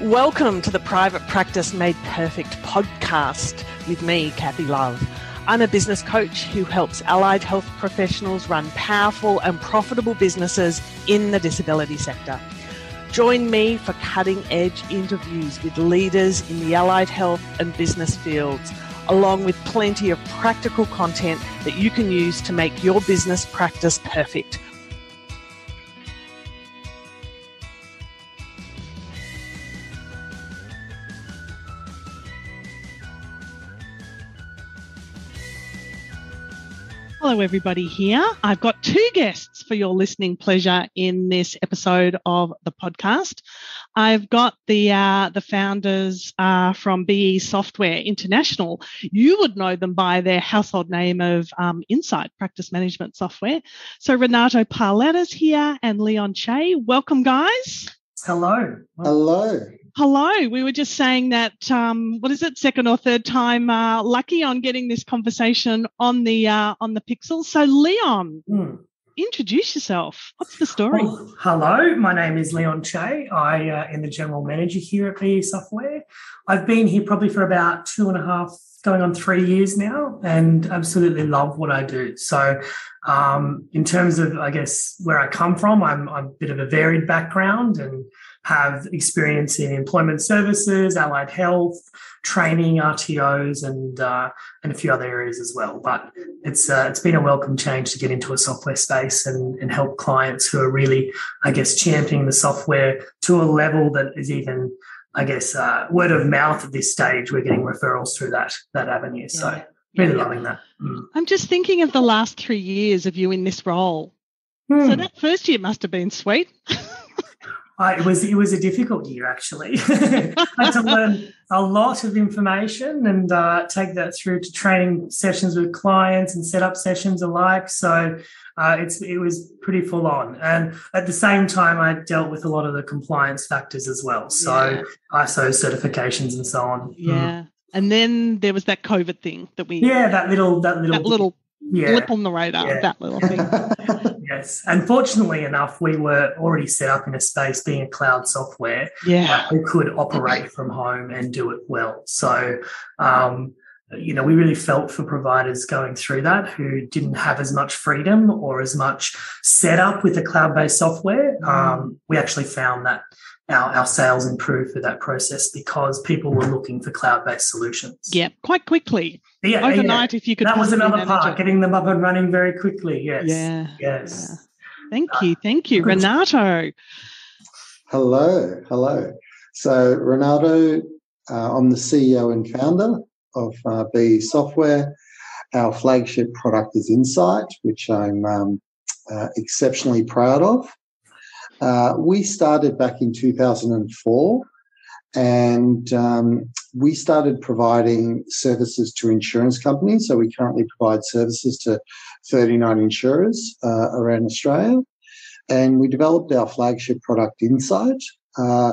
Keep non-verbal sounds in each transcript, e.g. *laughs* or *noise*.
Welcome to the Private Practice Made Perfect podcast with me, Kathy Love. I'm a business coach who helps allied health professionals run powerful and profitable businesses in the disability sector. Join me for cutting edge interviews with leaders in the allied health and business fields, along with plenty of practical content that you can use to make your business practice perfect. Hello, everybody here. I've got two guests for your listening pleasure in this episode of the podcast. I've got the uh, the founders uh, from BE Software International. You would know them by their household name of um, Insight Practice Management Software. So Renato Parlettas here and Leon Che. Welcome, guys. Hello. Hello. Hello. We were just saying that um, what is it, second or third time uh, lucky on getting this conversation on the uh, on the Pixel. So Leon, mm. introduce yourself. What's the story? Well, hello, my name is Leon Che. I uh, am the general manager here at BE Software. I've been here probably for about two and a half, going on three years now, and absolutely love what I do. So, um, in terms of, I guess, where I come from, I'm, I'm a bit of a varied background and have experience in employment services, allied health, training, RTOs, and uh, and a few other areas as well. But it's uh, it's been a welcome change to get into a software space and, and help clients who are really, I guess, championing the software to a level that is even, I guess, uh, word of mouth at this stage. We're getting referrals through that that avenue. So really yeah. loving that. Mm. I'm just thinking of the last three years of you in this role. Hmm. So that first year must have been sweet. *laughs* Uh, it was it was a difficult year actually. *laughs* I had to learn a lot of information and uh, take that through to training sessions with clients and set up sessions alike. So uh, it's it was pretty full on, and at the same time, I dealt with a lot of the compliance factors as well. So yeah. ISO certifications and so on. Yeah. Mm. And then there was that COVID thing that we yeah that little that little that little yeah. blip on the radar yeah. that little thing. *laughs* yes. Unfortunately enough, we were already set up in a space being a cloud software. Yeah. we could operate from home and do it well. So, um, you know, we really felt for providers going through that who didn't have as much freedom or as much setup with the cloud based software. Mm. Um, we actually found that our, our sales improved through that process because people were looking for cloud based solutions. Yeah, quite quickly. Yeah, overnight, yeah. if you could. That was another part, getting them up and running very quickly. Yes. Yeah. Yes. Yeah. Thank you. Thank you, Renato. Hello. Hello. So, Renato, uh, I'm the CEO and founder of uh, BE Software. Our flagship product is Insight, which I'm um, uh, exceptionally proud of. Uh, we started back in 2004 and um, we started providing services to insurance companies. So we currently provide services to 39 insurers uh, around Australia. And we developed our flagship product, Insight. Uh,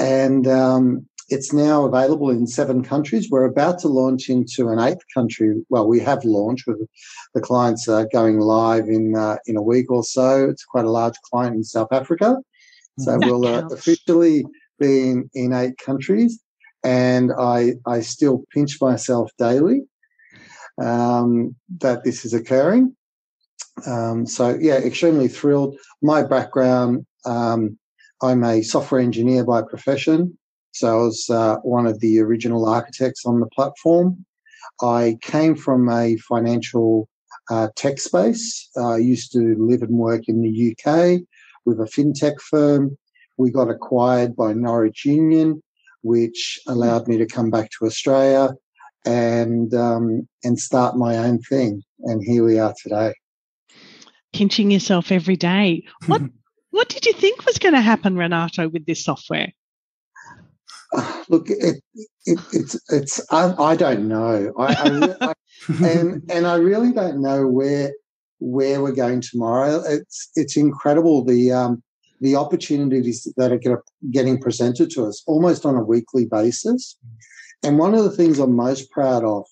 and um, it's now available in seven countries. We're about to launch into an eighth country. Well, we have launched with the clients uh, going live in uh, in a week or so. It's quite a large client in South Africa, so that we'll uh, officially be in, in eight countries. And I I still pinch myself daily um, that this is occurring. Um, so yeah, extremely thrilled. My background. Um, I'm a software engineer by profession. So I was uh, one of the original architects on the platform. I came from a financial uh, tech space. I used to live and work in the UK with a fintech firm. We got acquired by Norwich Union, which allowed me to come back to Australia and um, and start my own thing. And here we are today. Pinching yourself every day. What *laughs* what did you think was going to happen, Renato, with this software? *sighs* look, it, it, it's it's I, I, don't know. I, I, I *laughs* and and I really don't know where where we're going tomorrow. It's it's incredible the um, the opportunities that are getting presented to us almost on a weekly basis. And one of the things I'm most proud of,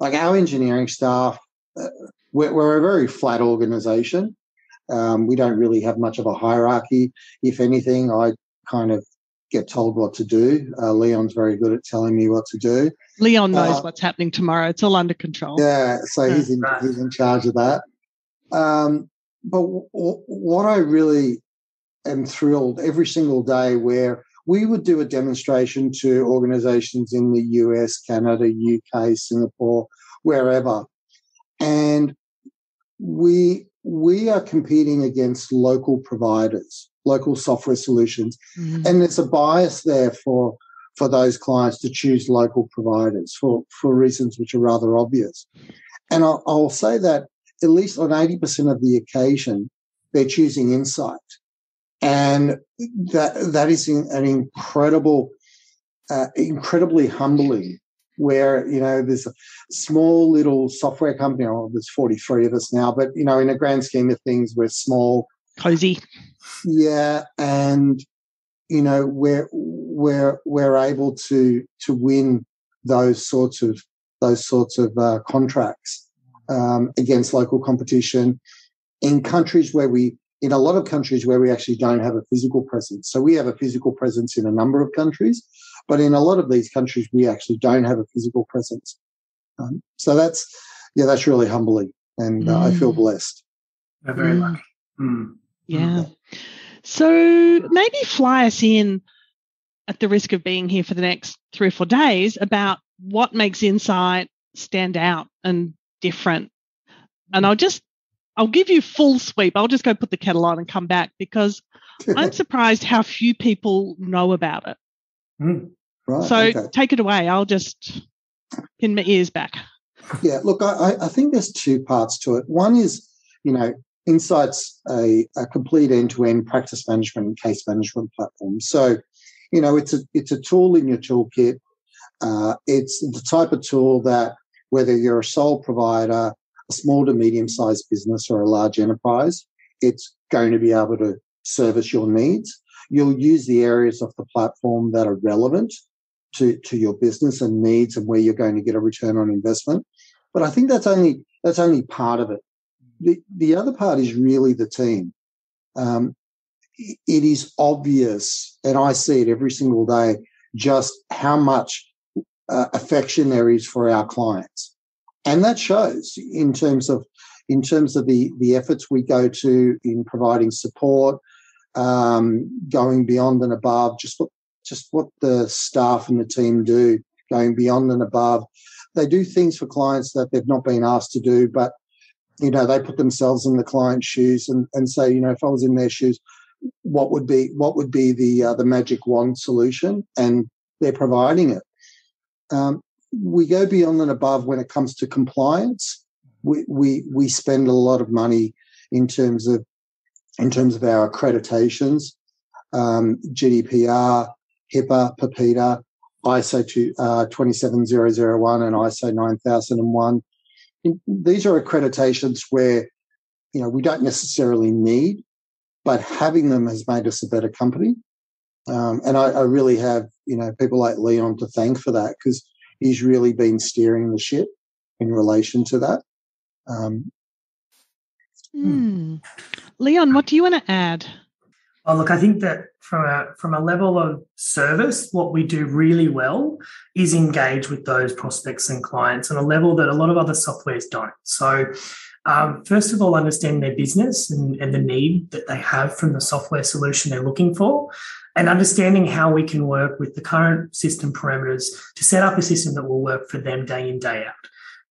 like our engineering staff, uh, we're, we're, a very flat organization. Um, we don't really have much of a hierarchy. If anything, I kind of get told what to do. Uh, Leon's very good at telling me what to do. Leon knows uh, what's happening tomorrow. It's all under control. Yeah, so yeah. he's in he's in charge of that. Um, but w- what I really am thrilled every single day where we would do a demonstration to organizations in the US, Canada, UK, Singapore, wherever. And we we are competing against local providers, local software solutions. Mm-hmm. And there's a bias there for for those clients to choose local providers for, for reasons which are rather obvious. And I'll, I'll say that at least on 80% of the occasion, they're choosing Insight. And that, that is an incredible, uh, incredibly humbling where, you know, there's a small little software company. Oh, there's 43 of us now, but, you know, in a grand scheme of things, we're small. Cozy. Yeah. And, you know, we're, we're, we're able to, to win those sorts of, those sorts of uh, contracts um, against local competition in countries where we, in a lot of countries where we actually don't have a physical presence. So we have a physical presence in a number of countries, but in a lot of these countries, we actually don't have a physical presence. Um, so that's, yeah, that's really humbling. And uh, I feel mm. blessed. They're very mm. lucky. Mm. Yeah. So maybe fly us in at the risk of being here for the next three or four days about what makes Insight stand out and different. And I'll just, I'll give you full sweep. I'll just go put the kettle on and come back because *laughs* I'm surprised how few people know about it. Mm, right, so okay. take it away. I'll just pin my ears back. Yeah, look, I, I think there's two parts to it. One is, you know, Insight's a, a complete end-to-end practice management and case management platform. So, you know, it's a it's a tool in your toolkit. Uh, it's the type of tool that whether you're a sole provider, a small to medium sized business, or a large enterprise, it's going to be able to service your needs. You'll use the areas of the platform that are relevant to, to your business and needs and where you're going to get a return on investment. But I think that's only that's only part of it. The the other part is really the team. Um, it is obvious, and I see it every single day, just how much uh, affection there is for our clients, and that shows in terms of in terms of the the efforts we go to in providing support, um, going beyond and above, just what just what the staff and the team do, going beyond and above. They do things for clients that they've not been asked to do, but you know they put themselves in the client's shoes and, and say, you know, if I was in their shoes, what would be what would be the uh, the magic wand solution? And they're providing it. Um, we go beyond and above when it comes to compliance. We, we, we spend a lot of money in terms of in terms of our accreditations, um, GDPR, HIPAA, PIPEDA, ISO uh, 27001 and ISO 9001. These are accreditations where, you know, we don't necessarily need, but having them has made us a better company. Um, and I, I, really have, you know, people like Leon to thank for that because he's really been steering the ship in relation to that. Um, mm. Leon, what do you want to add? Oh, look, I think that from a from a level of service, what we do really well is engage with those prospects and clients on a level that a lot of other softwares don't. So, um, first of all, understand their business and, and the need that they have from the software solution they're looking for, and understanding how we can work with the current system parameters to set up a system that will work for them day in, day out.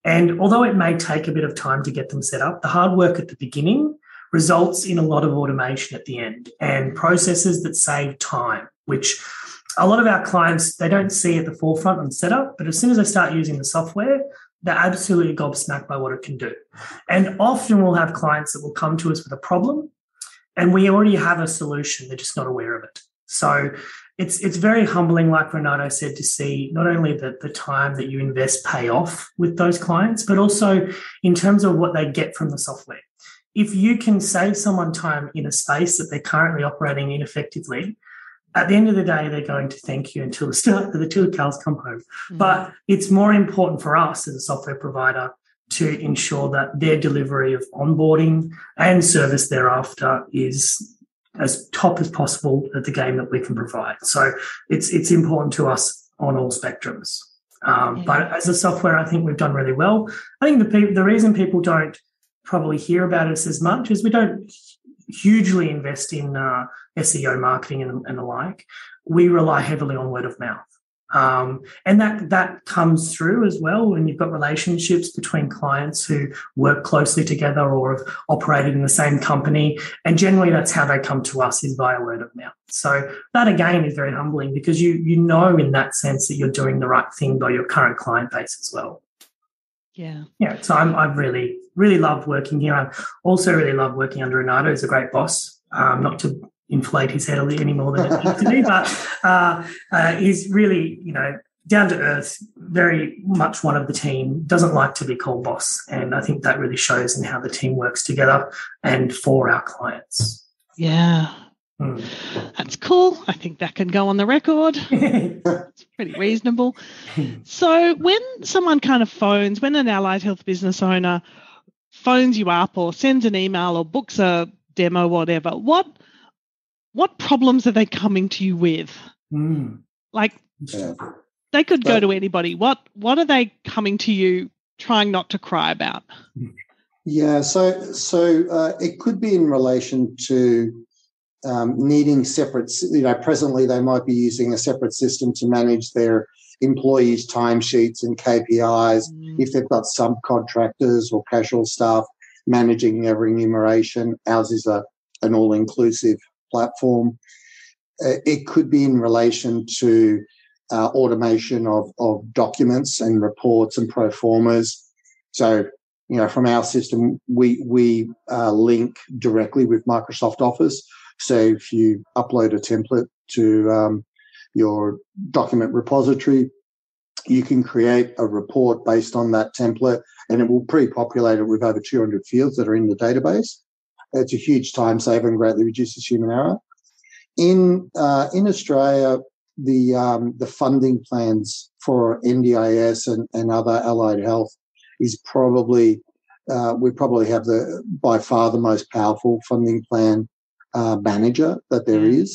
And although it may take a bit of time to get them set up, the hard work at the beginning results in a lot of automation at the end and processes that save time, which a lot of our clients they don't see at the forefront on setup, but as soon as they start using the software, they're absolutely gobsmacked by what it can do. And often we'll have clients that will come to us with a problem and we already have a solution, they're just not aware of it. So it's it's very humbling, like Renato said, to see not only the, the time that you invest pay off with those clients, but also in terms of what they get from the software. If you can save someone time in a space that they're currently operating ineffectively, at the end of the day, they're going to thank you until *laughs* the, the cows come home. Mm-hmm. But it's more important for us as a software provider to ensure that their delivery of onboarding and service thereafter is as top as possible at the game that we can provide. So it's it's important to us on all spectrums. Um, But as a software, I think we've done really well. I think the the reason people don't probably hear about us as much as we don't hugely invest in uh, SEO marketing and, and the like. We rely heavily on word of mouth. Um, and that that comes through as well when you've got relationships between clients who work closely together or have operated in the same company. And generally that's how they come to us is via word of mouth. So that again is very humbling because you you know in that sense that you're doing the right thing by your current client base as well. Yeah. Yeah. So I'm I've really, really loved working here. I also really love working under Renato. He's a great boss. Um, not to inflate his head any more than it needs to be. But uh, uh, he's really, you know, down to earth, very much one of the team, doesn't like to be called boss. And I think that really shows in how the team works together and for our clients. Yeah. Hmm. That's cool. I think that can go on the record. *laughs* it's pretty reasonable. So, when someone kind of phones, when an allied health business owner phones you up or sends an email or books a demo, whatever, what what problems are they coming to you with? Mm. Like yeah. they could go to anybody. What what are they coming to you trying not to cry about? Yeah, so so uh, it could be in relation to um, needing separate. You know, presently they might be using a separate system to manage their employees' timesheets and KPIs. Mm. If they've got subcontractors or casual staff managing their remuneration, ours is a an all inclusive platform. Uh, it could be in relation to uh, automation of, of documents and reports and pro formas. So, you know, from our system, we we uh, link directly with Microsoft Office. So, if you upload a template to um, your document repository, you can create a report based on that template, and it will pre-populate it with over 200 fields that are in the database. It's a huge time saver and greatly reduces human error. In uh, in Australia, the um, the funding plans for NDIS and, and other allied health is probably uh, we probably have the by far the most powerful funding plan uh, manager that there mm.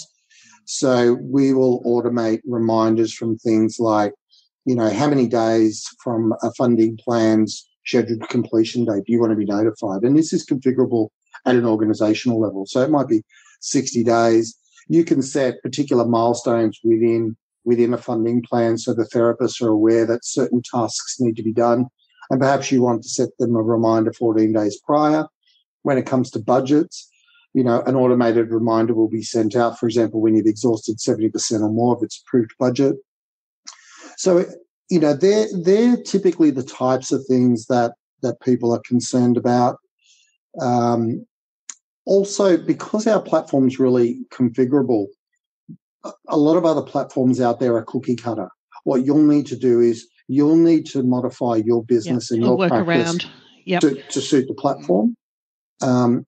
So we will automate reminders from things like, you know, how many days from a funding plan's scheduled completion date do you want to be notified? And this is configurable at an organizational level. So it might be 60 days. You can set particular milestones within within a funding plan so the therapists are aware that certain tasks need to be done. And perhaps you want to set them a reminder 14 days prior. When it comes to budgets, you know, an automated reminder will be sent out, for example, when you've exhausted 70% or more of its approved budget. So, you know, they're, they're typically the types of things that, that people are concerned about. Um, also, because our platform is really configurable, a lot of other platforms out there are cookie cutter. What you'll need to do is you'll need to modify your business yep. and your work practice yep. to, to, suit the platform. Um,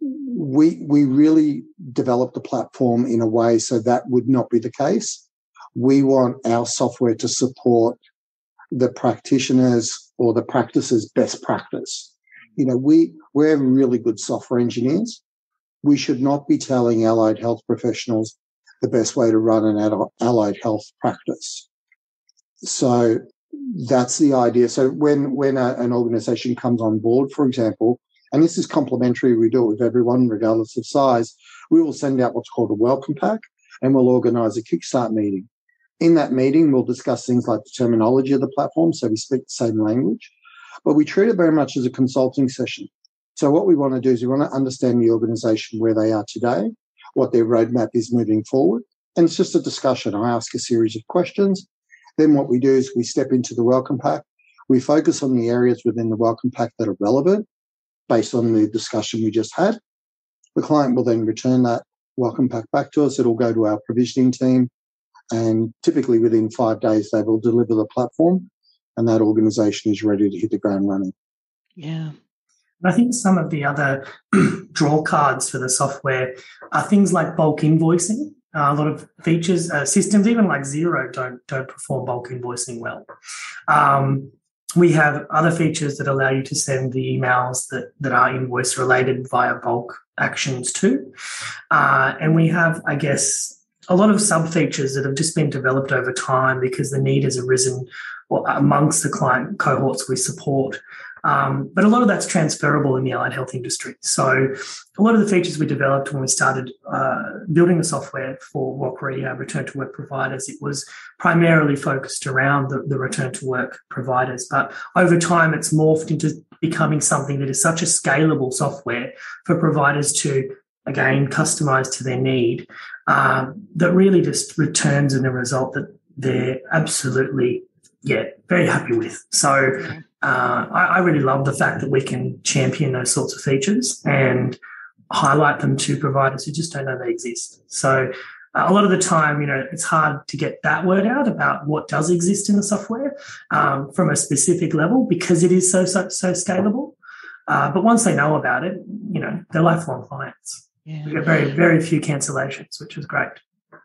we we really developed the platform in a way so that would not be the case. We want our software to support the practitioners or the practices best practice you know, we, we're really good software engineers. We should not be telling allied health professionals the best way to run an allied health practice. So that's the idea. So when, when a, an organization comes on board, for example, and this is complementary, we do it with everyone, regardless of size, we will send out what's called a welcome pack and we'll organize a kickstart meeting. In that meeting, we'll discuss things like the terminology of the platform, so we speak the same language but we treat it very much as a consulting session. So what we want to do is we want to understand the organization where they are today, what their roadmap is moving forward. And it's just a discussion. I ask a series of questions. Then what we do is we step into the welcome pack. We focus on the areas within the welcome pack that are relevant based on the discussion we just had. The client will then return that welcome pack back to us. It'll go to our provisioning team. And typically within five days, they will deliver the platform and that organization is ready to hit the ground running. Yeah. I think some of the other *clears throat* draw cards for the software are things like bulk invoicing. Uh, a lot of features, uh, systems, even like Xero, don't don't perform bulk invoicing well. Um, we have other features that allow you to send the emails that, that are invoice related via bulk actions too. Uh, and we have, I guess, a lot of sub features that have just been developed over time because the need has arisen amongst the client cohorts we support. Um, but a lot of that's transferable in the allied health industry. So a lot of the features we developed when we started uh, building the software for WOCRE uh, return to work providers, it was primarily focused around the, the return to work providers. But over time, it's morphed into becoming something that is such a scalable software for providers to again customize to their need um, that really just returns in a result that they're absolutely yeah very happy with so uh, I, I, really love the fact that we can champion those sorts of features and highlight them to providers who just don't know they exist. So uh, a lot of the time, you know, it's hard to get that word out about what does exist in the software um, from a specific level because it is so so, so scalable. Uh, but once they know about it, you know, they're lifelong clients. Yeah. We get very very few cancellations, which is great.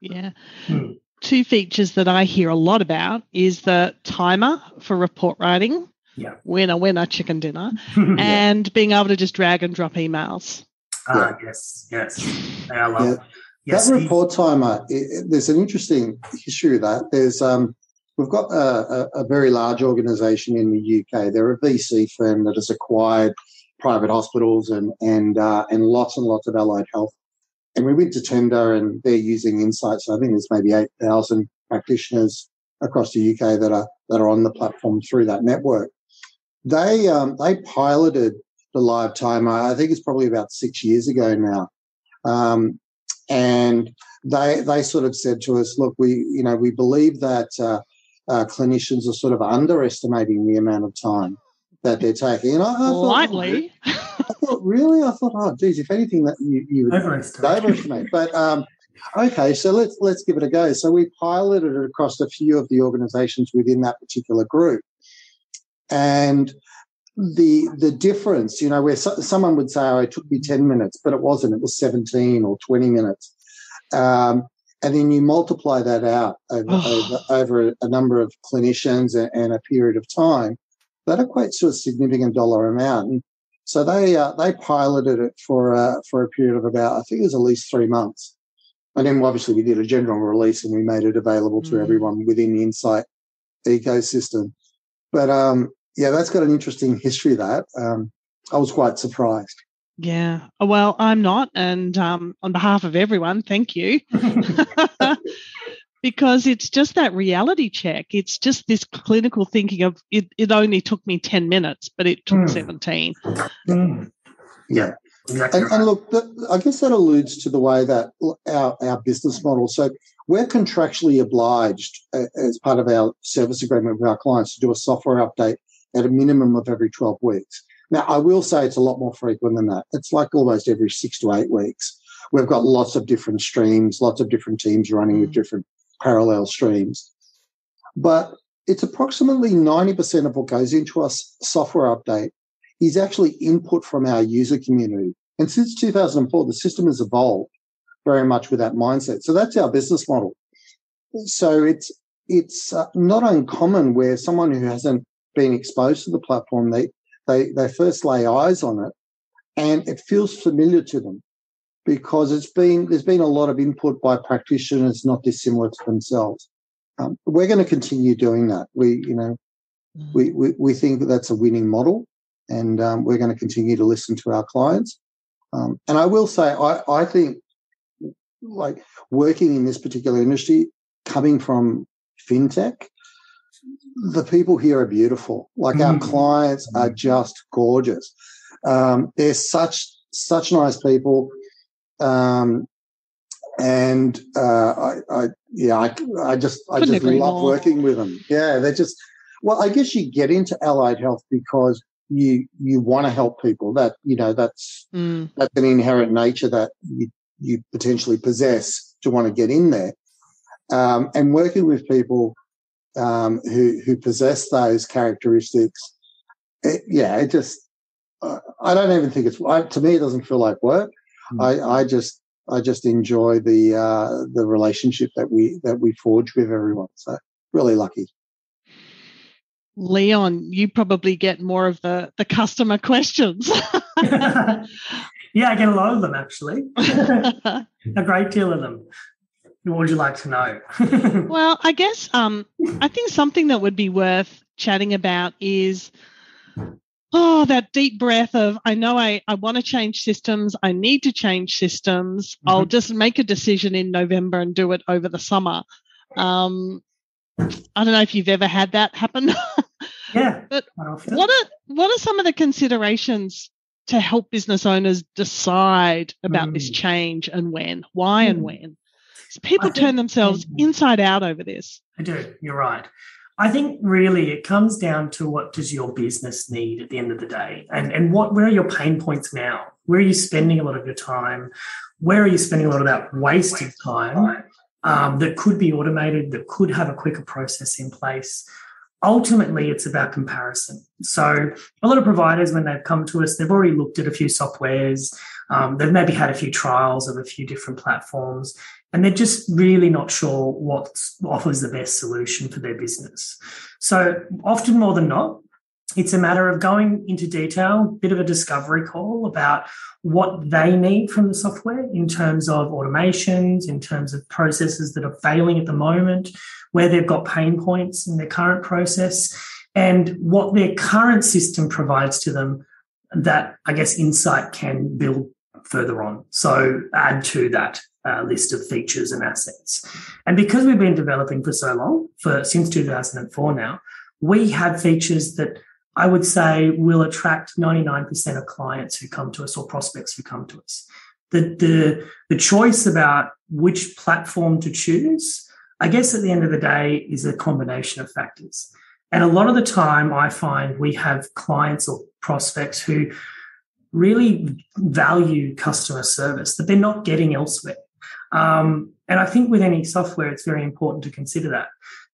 Yeah. Hmm. Two features that I hear a lot about is the timer for report writing yeah. winner, winner, chicken dinner, *laughs* yeah. and being able to just drag and drop emails. Ah, yeah. yes, yes. I love yeah. Yes, that report timer, it, it, there's an interesting issue of that. There's um, We've got a, a, a, very large organisation in the UK. They're a VC firm that has acquired private hospitals and and uh, and lots and lots of allied health. And we went to tender, and they're using Insights. I think there's maybe eight thousand practitioners across the UK that are that are on the platform through that network. They um, they piloted the live timer. I think it's probably about six years ago now, um, and they they sort of said to us, "Look, we you know we believe that uh, uh, clinicians are sort of underestimating the amount of time that they're taking." And I, I thought, Lightly. I thought, really? I thought, oh, geez, if anything, that you, you would overestimate. But um, okay, so let's let's give it a go. So we piloted it across a few of the organisations within that particular group, and the the difference, you know, where so, someone would say, "Oh, it took me ten minutes," but it wasn't. It was seventeen or twenty minutes, um, and then you multiply that out over, *sighs* over, over, a number of clinicians and, and, a period of time. That equates to a significant dollar amount. And so they uh, they piloted it for uh, for a period of about I think it was at least three months, and then obviously we did a general release and we made it available to mm. everyone within the Insight ecosystem. But um, yeah, that's got an interesting history. That um, I was quite surprised. Yeah. Well, I'm not, and um, on behalf of everyone, thank you. *laughs* because it's just that reality check. It's just this clinical thinking of it, it only took me 10 minutes, but it took mm. 17. Mm. Yeah. Exactly and, and, look, I guess that alludes to the way that our, our business model. So we're contractually obliged as part of our service agreement with our clients to do a software update at a minimum of every 12 weeks. Now, I will say it's a lot more frequent than that. It's like almost every six to eight weeks. We've got lots of different streams, lots of different teams running with mm. different parallel streams. But it's approximately 90% of what goes into a software update is actually input from our user community. And since 2004, the system has evolved very much with that mindset. So that's our business model. So it's it's uh, not uncommon where someone who hasn't been exposed to the platform, they they they first lay eyes on it, and it feels familiar to them because it's been there's been a lot of input by practitioners not dissimilar to themselves. Um, we're going to continue doing that. We you know mm-hmm. we, we we think that that's a winning model, and um, we're going to continue to listen to our clients. Um, and I will say, I I think like working in this particular industry, coming from fintech, the people here are beautiful. Like our mm-hmm. clients are just gorgeous. Um, they're such such nice people, um, and uh, I, I, yeah, I, I just I just love more. working with them. Yeah, they're just well. I guess you get into allied health because you you want to help people. That you know that's mm. that's an inherent nature that you you potentially possess to want to get in there. Um, and working with people um, who who possess those characteristics. It, yeah, it just uh, I don't even think it's I, to me. It doesn't feel like work. Mm. I, I just I just enjoy the uh, the relationship that we that we forge with everyone. So really lucky. Leon, you probably get more of the, the customer questions. *laughs* *laughs* *laughs* yeah, I get a lot of them actually. *laughs* a great deal of them. What would you like to know? *laughs* well, I guess um, I think something that would be worth chatting about is oh, that deep breath of I know I, I want to change systems. I need to change systems. Mm-hmm. I'll just make a decision in November and do it over the summer. Um, I don't know if you've ever had that happen. *laughs* yeah. but what are what are some of the considerations to help business owners decide about mm. this change and when? Why mm. and when? So people think, turn themselves inside out over this. I do. You're right. I think really it comes down to what does your business need at the end of the day, and and what where are your pain points now? Where are you spending a lot of your time? Where are you spending a lot of that wasted time um, that could be automated, that could have a quicker process in place? Ultimately, it's about comparison. So a lot of providers, when they've come to us, they've already looked at a few softwares. Um, they've maybe had a few trials of a few different platforms, and they're just really not sure what offers the best solution for their business. So often more than not, it's a matter of going into detail, a bit of a discovery call about what they need from the software in terms of automations, in terms of processes that are failing at the moment, where they've got pain points in their current process, and what their current system provides to them that I guess Insight can build further on. So add to that uh, list of features and assets. And because we've been developing for so long, for since 2004 now, we have features that I would say will attract 99% of clients who come to us or prospects who come to us. The, the, the choice about which platform to choose, I guess at the end of the day, is a combination of factors. And a lot of the time, I find we have clients or prospects who really value customer service that they're not getting elsewhere. Um, and I think with any software, it's very important to consider that.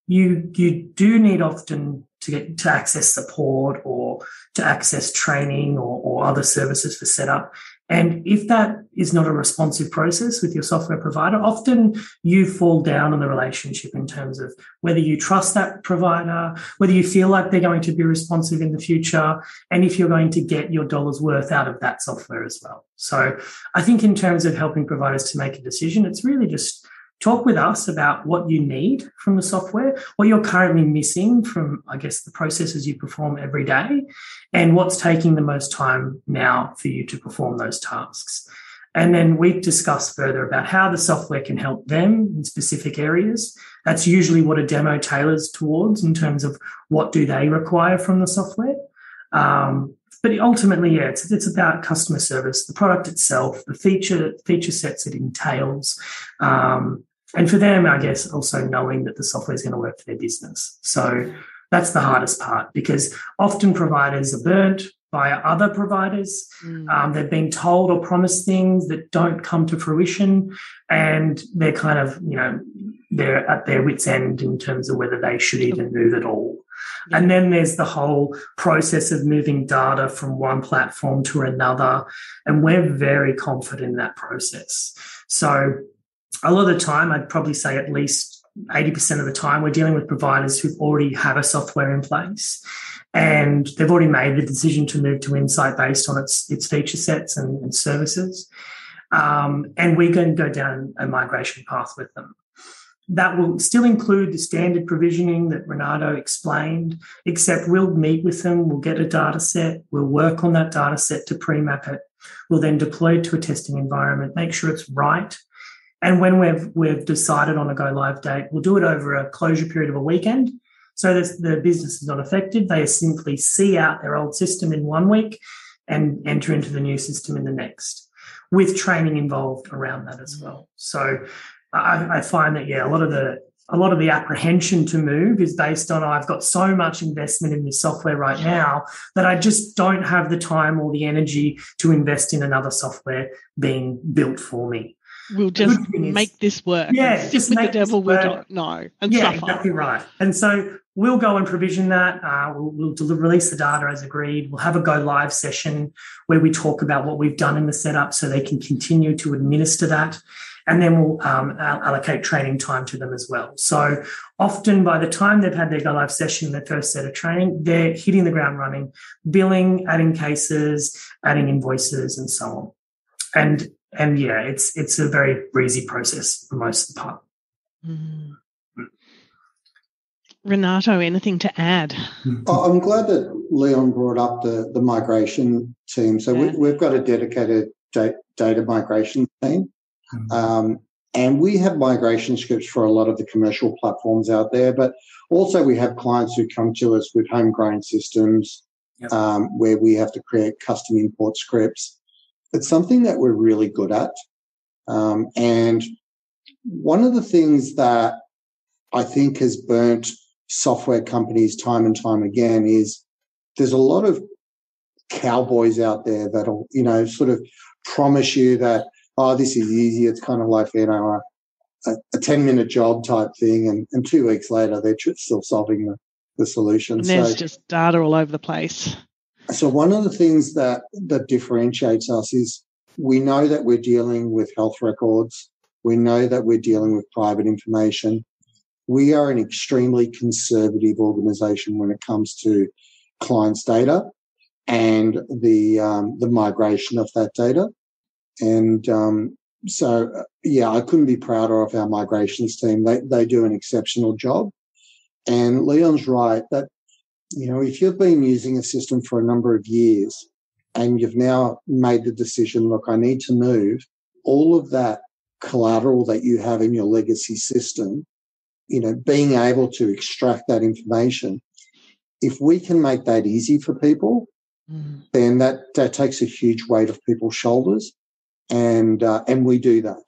You you do need often to get to access support or to access training or, or other services for setup. And if that is not a responsive process with your software provider, often you fall down on the relationship in terms of whether you trust that provider, whether you feel like they're going to be responsive in the future, and if you're going to get your dollars worth out of that software as well. So I think in terms of helping providers to make a decision, it's really just talk with us about what you need from the software, what you're currently missing from, I guess, the processes you perform every day, and what's taking the most time now for you to perform those tasks. And then we discuss further about how the software can help them in specific areas. That's usually what a demo tailors towards in terms of what do they require from the software. Um, but ultimately, yeah, it's, it's about customer service, the product itself, the feature feature sets it entails, um, and for them, I guess also knowing that the software is going to work for their business. So that's the hardest part because often providers are burnt by other providers. Mm. Um, they've been told or promised things that don't come to fruition, and they're kind of, you know, they're at their wits' end in terms of whether they should even move at all. Yeah. And then there's the whole process of moving data from one platform to another. And we're very confident in that process. So a lot of the time, I'd probably say at least 80% of the time, we're dealing with providers who already have a software in place and they've already made the decision to move to Insight based on its, its feature sets and, and services. Um, and we can go down a migration path with them. That will still include the standard provisioning that Renato explained, except we'll meet with them, we'll get a data set, we'll work on that data set to pre map it. We'll then deploy it to a testing environment, make sure it's right and when we've we've decided on a go live date, we'll do it over a closure period of a weekend. So the business is not affected. They simply see out their old system in one week and enter into the new system in the next, with training involved around that as well. So I, I find that yeah, a lot of the a lot of the apprehension to move is based on I've got so much investment in this software right now that I just don't have the time or the energy to invest in another software being built for me we'll just make this work. Yeah, just make the devil we don't know and yeah, exactly right. And so we'll go and provision that. Uh, we'll, we'll deliver, release the data as agreed. We'll have a go live session where we talk about what we've done in the setup so they can continue to administer that. and then we'll um, allocate training time to them as well. So often by the time they've had their go live session, their first set of training, they're hitting the ground running, billing, adding cases, adding invoices, and so on. And and yeah, it's it's a very breezy process for most of the part. Mm. Renato, anything to add? I'm glad that Leon brought up the, the migration team. So yeah. we, have got a dedicated data, data migration team. Mm-hmm. Um, and we have migration scripts for a lot of the commercial platforms out there, but also we have clients who come to us with homegrown systems yep. um, where we have to create custom import scripts. It's something that we're really good at. Um, and one of the things that I think has burnt software companies time and time again is there's a lot of cowboys out there that'll, you know, sort of promise you that, oh, this is easy. It's kind of like, you know, a, a 10 minute job type thing. And, and two weeks later, they're still solving the, the solution. And there's so, just data all over the place. So one of the things that, that differentiates us is we know that we're dealing with health records. We know that we're dealing with private information we are an extremely conservative organization when it comes to clients' data and the um, the migration of that data. And um, so, yeah, I couldn't be prouder of our migrations team. They they do an exceptional job. And Leon's right that you know if you've been using a system for a number of years and you've now made the decision, look, I need to move all of that collateral that you have in your legacy system you know, being able to extract that information. If we can make that easy for people, mm. then that, that takes a huge weight off people's shoulders. And, uh, and we do that.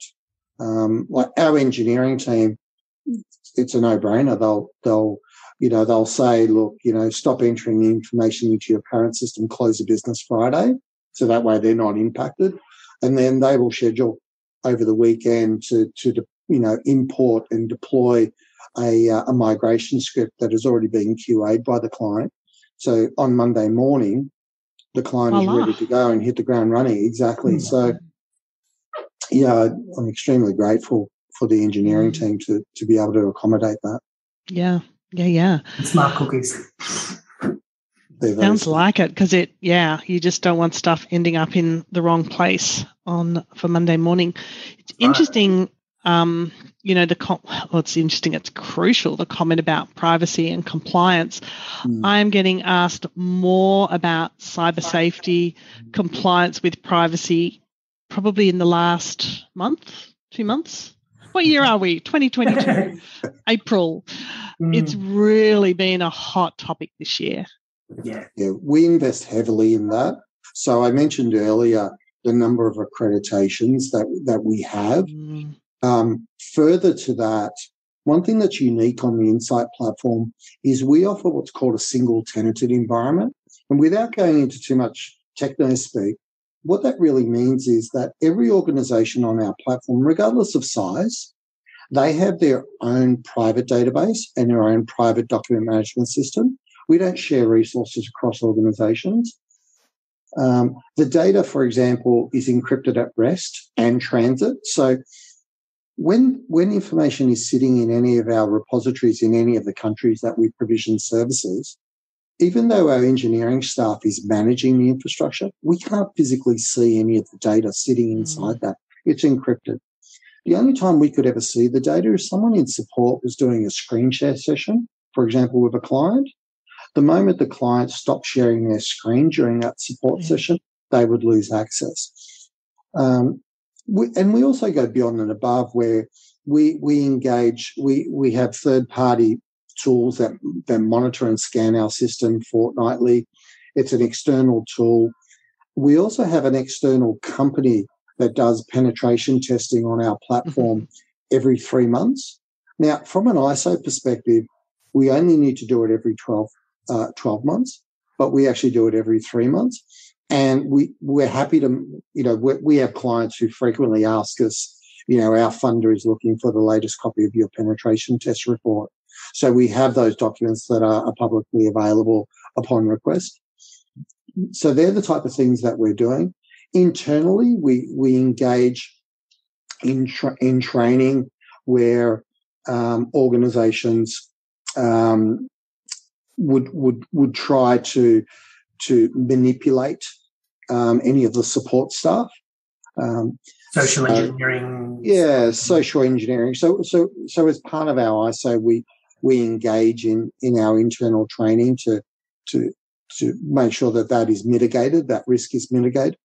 Um, like our engineering team, it's a no brainer. They'll, they'll, you know, they'll say, look, you know, stop entering the information into your current system, close the business Friday. So that way they're not impacted. And then they will schedule over the weekend to, to, you know, import and deploy a, uh, a migration script that has already been QA'd by the client. So on Monday morning, the client is ready to go and hit the ground running. Exactly. Mm. So, yeah, I'm extremely grateful for the engineering mm. team to to be able to accommodate that. Yeah, yeah, yeah. Smart cookies. Sounds like it because it, yeah, you just don't want stuff ending up in the wrong place on for Monday morning. It's interesting um, you know, the com- well, it's interesting, it's crucial, the comment about privacy and compliance. Mm. I'm getting asked more about cyber safety, compliance with privacy, probably in the last month, two months. What year are we? 2022, *laughs* April. Mm. It's really been a hot topic this year. Yeah. Yeah, we invest heavily in that. So I mentioned earlier the number of accreditations that that we have. Mm. Um, further to that, one thing that's unique on the Insight platform is we offer what's called a single tenanted environment. And without going into too much techno speak, what that really means is that every organization on our platform, regardless of size, they have their own private database and their own private document management system. We don't share resources across organizations. Um, the data, for example, is encrypted at rest and transit. So when when information is sitting in any of our repositories in any of the countries that we provision services, even though our engineering staff is managing the infrastructure, we can't physically see any of the data sitting mm. inside mm. that. It's encrypted. The only time we could ever see the data is someone in support was doing a screen share session, for example, with a client. The moment the client stopped sharing their screen during that support mm. session, they would lose access. Um, we, and we also go beyond and above where we we engage we we have third party tools that that monitor and scan our system fortnightly it's an external tool we also have an external company that does penetration testing on our platform mm-hmm. every 3 months now from an iso perspective we only need to do it every 12 uh, 12 months but we actually do it every 3 months and we, we're happy to, you know, we have clients who frequently ask us, you know, our funder is looking for the latest copy of your penetration test report. So we have those documents that are, are publicly available upon request. So they're the type of things that we're doing. Internally, we, we engage in tra- in training where um, organizations um, would would would try to to manipulate um, any of the support staff. Um, social engineering. yeah, social engineering. So so so as part of our ISO, we we engage in in our internal training to to to make sure that that is mitigated, that risk is mitigated.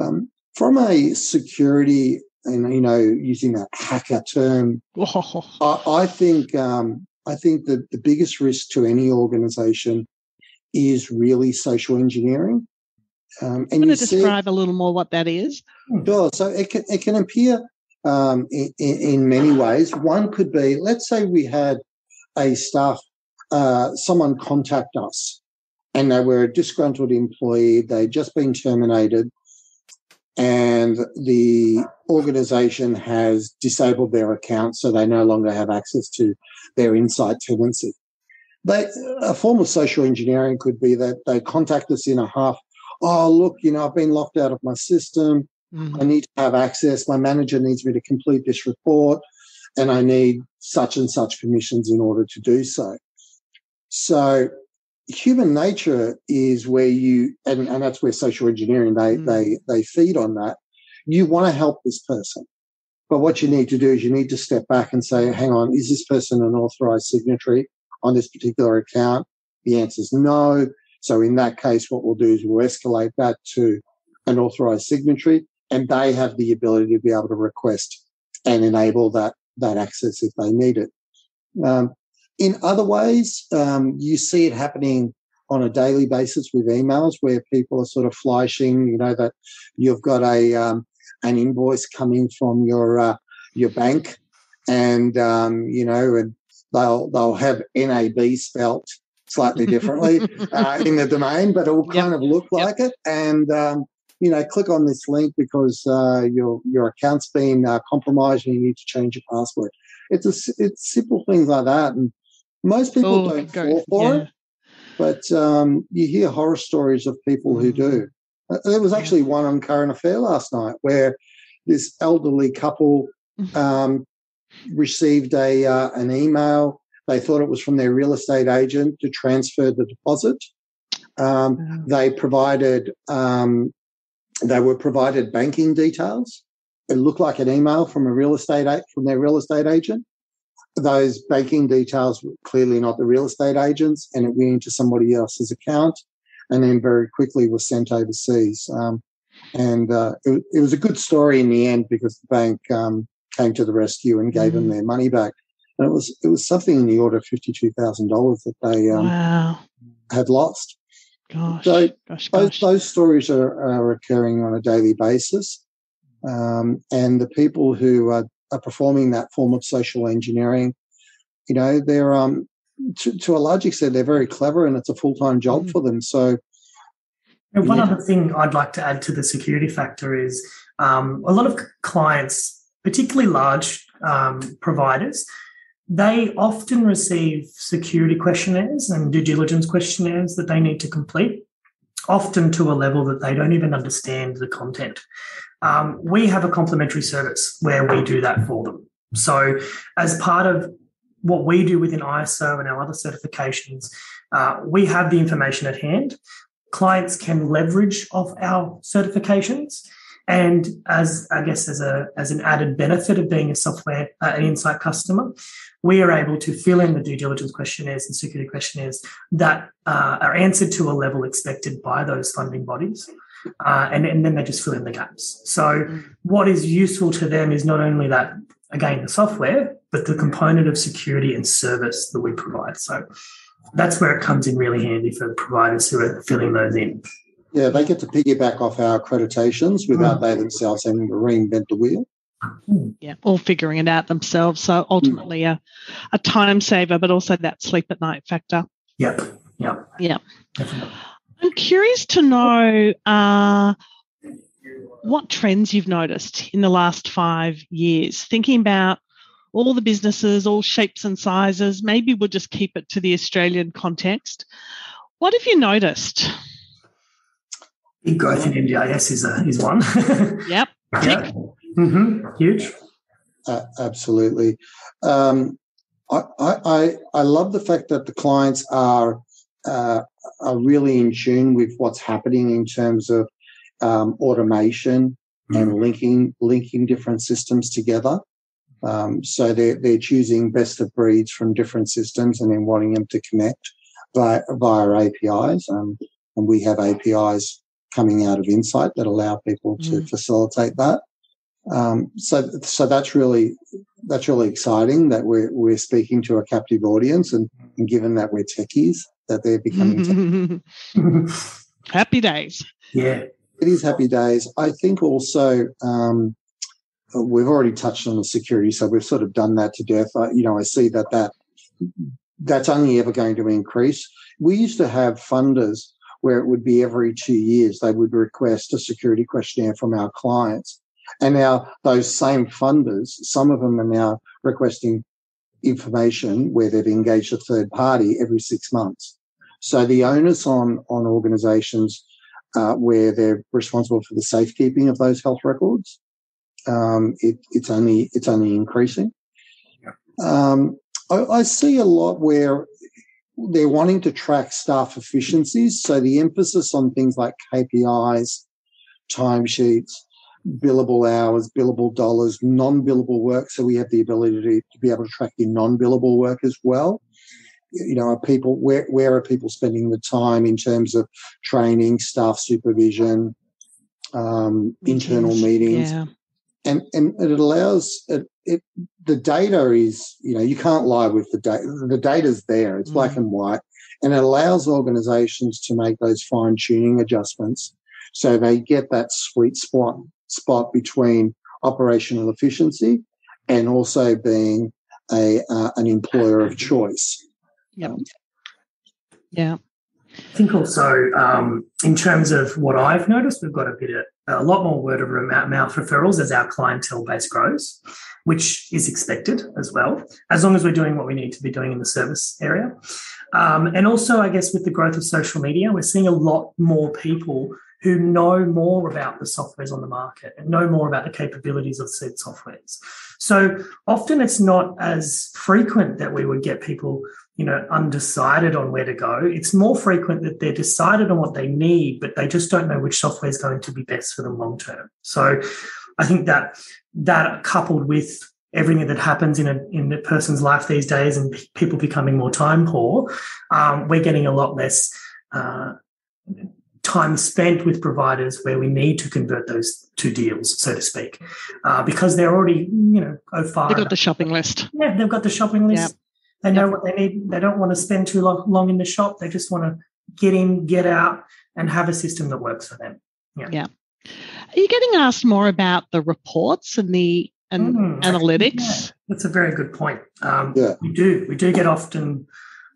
Um, from a security and you know using that hacker term, *laughs* I, I think um, I think that the biggest risk to any organization is really social engineering. Um, and you describe a little more what that is. Sure. So it can it can appear um, in, in, many ways. One could be, let's say we had a staff, uh, someone contact us, and they were a disgruntled employee. They'd just been terminated, and the organization has disabled their account, so they no longer have access to their insight tenancy. They, a form of social engineering could be that they contact us in a half, oh, look, you know, I've been locked out of my system. Mm. I need to have access. My manager needs me to complete this report and I need such and such permissions in order to do so. So human nature is where you, and, and that's where social engineering, they, mm. they, they feed on that. You want to help this person. But what you need to do is you need to step back and say, hang on, is this person an authorized signatory on this particular account? The answer is no. So in that case, what we'll do is we'll escalate that to an authorized signatory and they have the ability to be able to request and enable that, that access if they need it. Um, in other ways, um, you see it happening on a daily basis with emails where people are sort of flashing, you know, that you've got a um, an invoice coming from your uh, your bank, and um, you know, and they'll they'll have NAB spelt slightly differently *laughs* uh, in the domain, but it will kind yep. of look like it. And um, you know, click on this link because uh, your your account's been uh, compromised and you need to change your password. It's a, it's simple things like that, and most people oh, don't fall for yeah. it, but um, you hear horror stories of people mm. who do. Uh, there was actually one on Current Affair last night where this elderly couple mm. um, received a uh, an email. They thought it was from their real estate agent to transfer the deposit. Um, They provided um, they were provided banking details. It looked like an email from a real estate from their real estate agent those banking details were clearly not the real estate agents and it went into somebody else's account and then very quickly was sent overseas. Um, and uh, it, it, was a good story in the end because the bank um, came to the rescue and gave mm. them their money back. And it was it was something in the order of fifty two thousand dollars that they um, wow. had lost. Gosh, so gosh, gosh. Those, those stories are, are, occurring on a daily basis, um, and the people who are are performing that form of social engineering. You know, they're um, to, to a large extent they're very clever, and it's a full time job mm. for them. So, and one yeah. other thing I'd like to add to the security factor is um, a lot of clients, particularly large um, providers, they often receive security questionnaires and due diligence questionnaires that they need to complete, often to a level that they don't even understand the content. Um, we have a complimentary service where we do that for them. So, as part of what we do within ISO and our other certifications, uh, we have the information at hand. Clients can leverage off our certifications. And as I guess as a as an added benefit of being a software uh, an insight customer, we are able to fill in the due diligence questionnaires and security questionnaires that uh, are answered to a level expected by those funding bodies uh, and, and then they just fill in the gaps. So, mm. what is useful to them is not only that, again, the software, but the component of security and service that we provide. So, that's where it comes in really handy for providers who are filling those in. Yeah, they get to piggyback off our accreditations without mm. they themselves having to reinvent the wheel. Mm. Yeah, all figuring it out themselves. So ultimately, a, a time saver, but also that sleep at night factor. Yep. Yep. Yeah. Definitely. I'm curious to know uh, what trends you've noticed in the last five years, thinking about all the businesses, all shapes and sizes. Maybe we'll just keep it to the Australian context. What have you noticed? Big growth in NDIS is, a, is one. *laughs* yep. yeah. Mm-hmm. Huge. Uh, absolutely. Um, I, I, I love the fact that the clients are uh, are really in tune with what's happening in terms of um, automation mm. and linking linking different systems together. Um, so they're they're choosing best of breeds from different systems and then wanting them to connect via, via APIs. Um, and we have APIs coming out of Insight that allow people to mm. facilitate that. Um, so, so that's really that's really exciting that we're we're speaking to a captive audience, and, and given that we're techies, that they're becoming *laughs* happy days. Yeah, it is happy days. I think also um, we've already touched on the security, so we've sort of done that to death. I, you know, I see that that that's only ever going to increase. We used to have funders where it would be every two years they would request a security questionnaire from our clients. And now those same funders, some of them are now requesting information where they've engaged a third party every six months. So the onus on, on organizations uh, where they're responsible for the safekeeping of those health records, um, it, it's only it's only increasing. Um, I, I see a lot where they're wanting to track staff efficiencies. So the emphasis on things like KPIs, timesheets, billable hours, billable dollars, non-billable work. So we have the ability to, to be able to track your non-billable work as well. You know, are people where where are people spending the time in terms of training, staff supervision, um, internal meetings? Yeah and and it allows it, it the data is you know you can't lie with the data the data's there. It's mm. black and white. And it allows organizations to make those fine tuning adjustments so they get that sweet spot spot between operational efficiency and also being a uh, an employer of choice. Yep. Um, yeah. I think also um, in terms of what I've noticed, we've got a bit of a lot more word of mouth referrals as our clientele base grows, which is expected as well, as long as we're doing what we need to be doing in the service area. Um, and also, I guess, with the growth of social media, we're seeing a lot more people who know more about the softwares on the market and know more about the capabilities of said softwares. So often it's not as frequent that we would get people you know, undecided on where to go. It's more frequent that they're decided on what they need, but they just don't know which software is going to be best for them long term. So I think that that coupled with everything that happens in a in a person's life these days and people becoming more time poor, um, we're getting a lot less uh, time spent with providers where we need to convert those two deals, so to speak, uh, because they're already you know go far. They've got the shopping list. Yeah, they've got the shopping list. Yep. They know what they need. They don't want to spend too long, long in the shop. They just want to get in, get out, and have a system that works for them. Yeah. Yeah. Are you getting asked more about the reports and the and mm, analytics? Yeah, that's a very good point. Um, yeah. We do. We do get often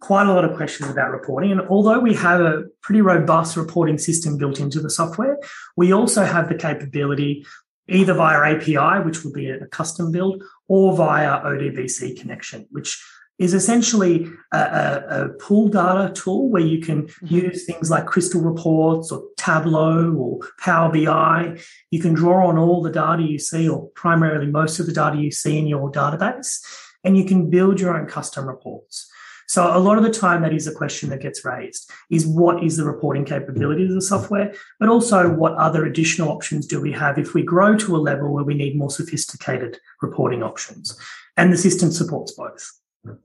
quite a lot of questions about reporting. And although we have a pretty robust reporting system built into the software, we also have the capability either via API, which would be a custom build, or via ODBC connection, which is essentially a, a, a, pool data tool where you can mm-hmm. use things like Crystal Reports or Tableau or Power BI you can draw on all the data you see or primarily most of the data you see in your database and you can build your own custom reports. So a lot of the time that is a question that gets raised is what is the reporting capability of the software but also what other additional options do we have if we grow to a level where we need more sophisticated reporting options? And the system supports both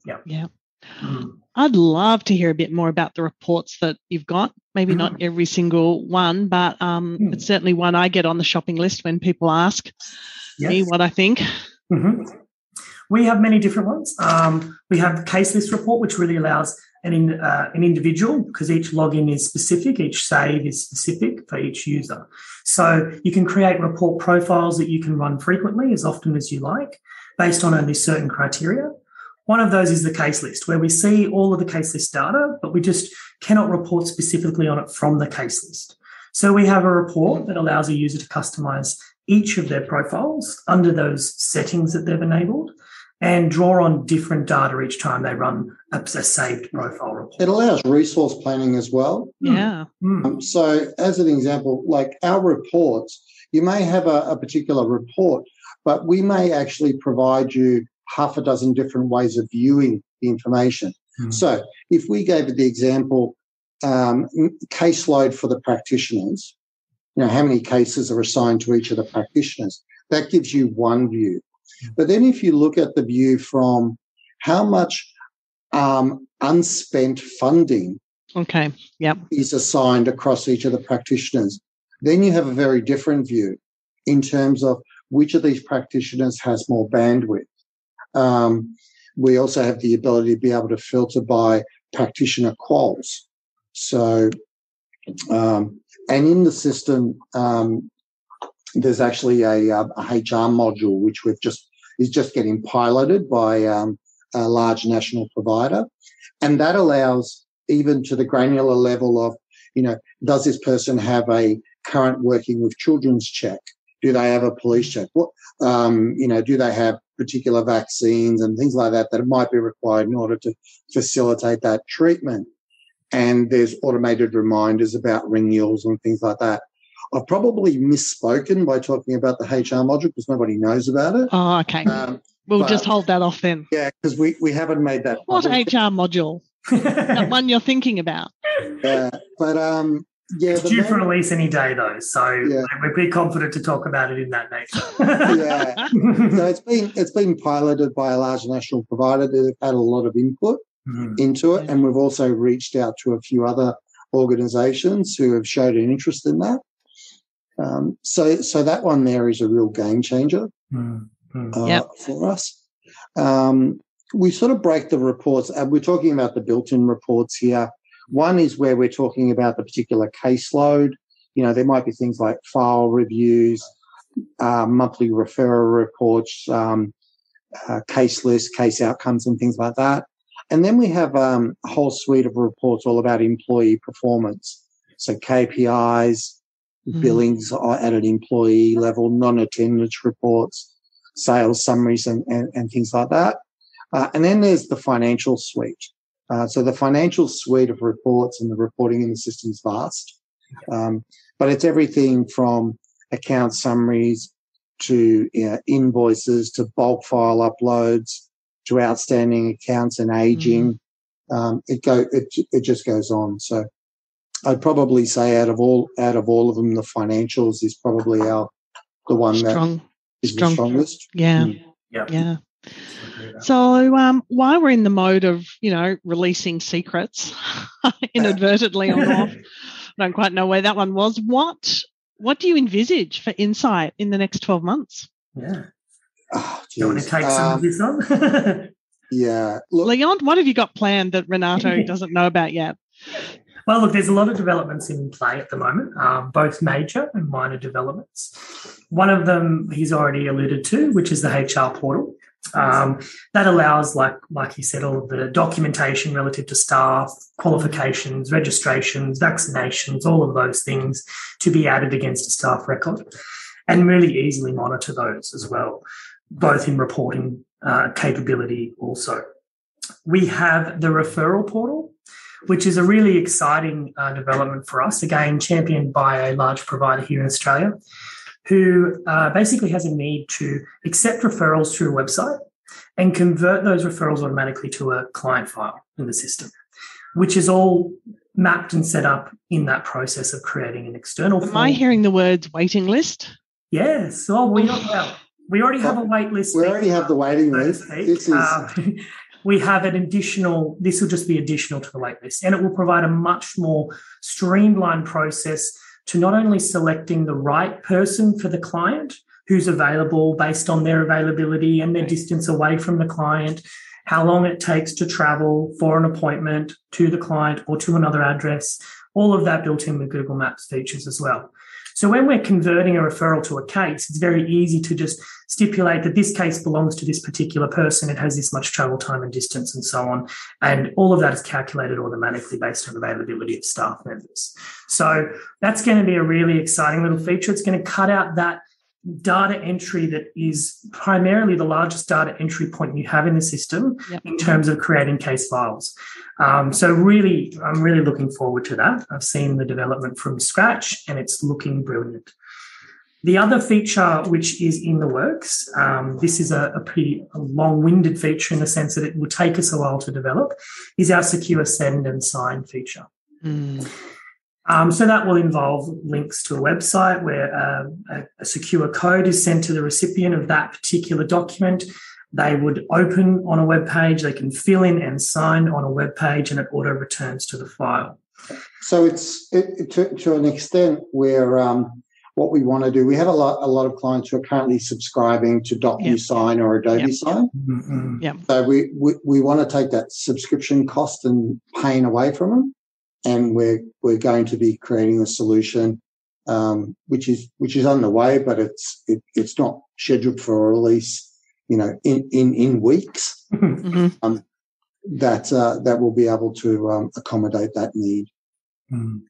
yeah. Yeah. Mm. I'd love to hear a bit more about the reports that you've got. Maybe mm. not every single one, but um, mm. it's certainly one I get on the shopping list when people ask yes. me what I think. Mm-hmm. We have many different ones. Um, we have the case list report, which really allows an, in, uh, an individual, because each login is specific, each save is specific for each user. So you can create report profiles that you can run frequently, as often as you like, based on only certain criteria. One of those is the case list, where we see all of the case list data, but we just cannot report specifically on it from the case list. So we have a report that allows a user to customize each of their profiles under those settings that they've enabled and draw on different data each time they run a, a saved profile report. It allows resource planning as well. Yeah. Mm. Um, so, as an example, like our reports, you may have a, a particular report but we may actually provide you half a dozen different ways of viewing the information. Mm. So if we gave the example um, caseload for the practitioners, you know, how many cases are assigned to each of the practitioners, that gives you one view. But then if you look at the view from how much um, unspent funding okay yep is assigned across each of the practitioners then you have a very different view in terms of which of these practitioners has more bandwidth um, we also have the ability to be able to filter by practitioner quals so um, and in the system um, there's actually a, a, hr module which we've just is just getting piloted by um, a large national provider. And that allows even to the granular level of, you know, does this person have a current working with children's check? Do they have a police check? What, um, you know, do they have particular vaccines and things like that that might be required in order to facilitate that treatment? And there's automated reminders about renewals and things like that. I've probably misspoken by talking about the HR module because nobody knows about it. Oh, okay. Um, We'll but, just hold that off then. Yeah, because we, we haven't made that. What public. HR module? *laughs* that one you're thinking about. Yeah, but um, yeah, it's due for release any day though, so yeah. we're pretty confident to talk about it in that nature. yeah, so *laughs* it's been it's been piloted by a large national provider. that have had a lot of input mm-hmm. into it, and we've also reached out to a few other organisations who have showed an interest in that. Um, so so that one there is a real game changer. Mm uh, yep. for us. Um, we sort of break the reports. Uh, we're talking about the built-in reports here. One is where we're talking about the particular caseload. You know, there might be things like file reviews, uh, monthly referral reports, um, uh, case lists, case outcomes, and things like that. And then we have um, a whole suite of reports all about employee performance. So KPIs, mm-hmm. billings at an employee level, non-attendance reports, sales summaries and, and, and things like that. Uh, and then there's the financial suite. Uh, so the financial suite of reports and the reporting in the system is vast. Um, but it's everything from account summaries to you know, invoices to bulk file uploads to outstanding accounts and aging. Mm-hmm. Um, it go it, it just goes on. So I'd probably say out of all out of all of them, the financials is probably our the one Strong. that is Strong. the strongest. Yeah. Mm. Yeah. Yeah. So um, while we're in the mode of, you know, releasing secrets *laughs* inadvertently or not, *laughs* I don't quite know where that one was. What what do you envisage for Insight in the next 12 months? Yeah. Oh, you want to take um, some of this on? *laughs* yeah. Look, Leon, what have you got planned that Renato doesn't know about yet? Well, look, there's a lot of developments in play at the moment, um, both major and minor developments. One of them he's already alluded to, which is the HR portal. Um, that allows, like like he said, all of the documentation relative to staff, qualifications, registrations, vaccinations, all of those things to be added against a staff record, and really easily monitor those as well, both in reporting uh, capability also. We have the referral portal, which is a really exciting uh, development for us. Again, championed by a large provider here in Australia, who uh, basically has a need to accept referrals through a website and convert those referrals automatically to a client file in the system, which is all mapped and set up in that process of creating an external. Am form. I hearing the words waiting list? Yes. Oh, we, well, we already have a wait list. We already have the waiting list. This is. Um, *laughs* we have an additional, this will just be additional to the waitlist, and it will provide a much more streamlined process to not only selecting the right person for the client who's available based on their availability and their distance away from the client, how long it takes to travel for an appointment to the client or to another address, all of that built in with Google Maps features as well. So when we're converting a referral to a case, it's very easy to just stipulate that this case belongs to this particular person. It has this much travel time and distance and so on. And all of that is calculated automatically based on availability of staff members. So that's going to be a really exciting little feature. It's going to cut out that data entry that is primarily the largest data entry point you have in the system yep. in terms of creating case files. Um, so really, I'm really looking forward to that. I've seen the development from scratch and it's looking brilliant. The other feature which is in the works, um, this is a, a pretty long-winded feature in the sense that it will take us a while to develop, is our secure send and sign feature. Mm. Um, so that will involve links to a website where uh, a, a, secure code is sent to the recipient of that particular document. They would open on a web page, they can fill in and sign on a web page, and it auto returns to the file. So it's it, to, to, an extent where um, what we want to do. We have a lot a lot of clients who are currently subscribing to DocuSign yep. or Adobe yep. Sign. Mm-hmm. Yep. So we, we we want to take that subscription cost and pain away from them and we're we're going to be creating a solution um, which is which is underway, but it's it, it's not scheduled for a release. You know, in in in weeks. Mm-hmm. Um, that uh, that will be able to um, accommodate that need. Mm.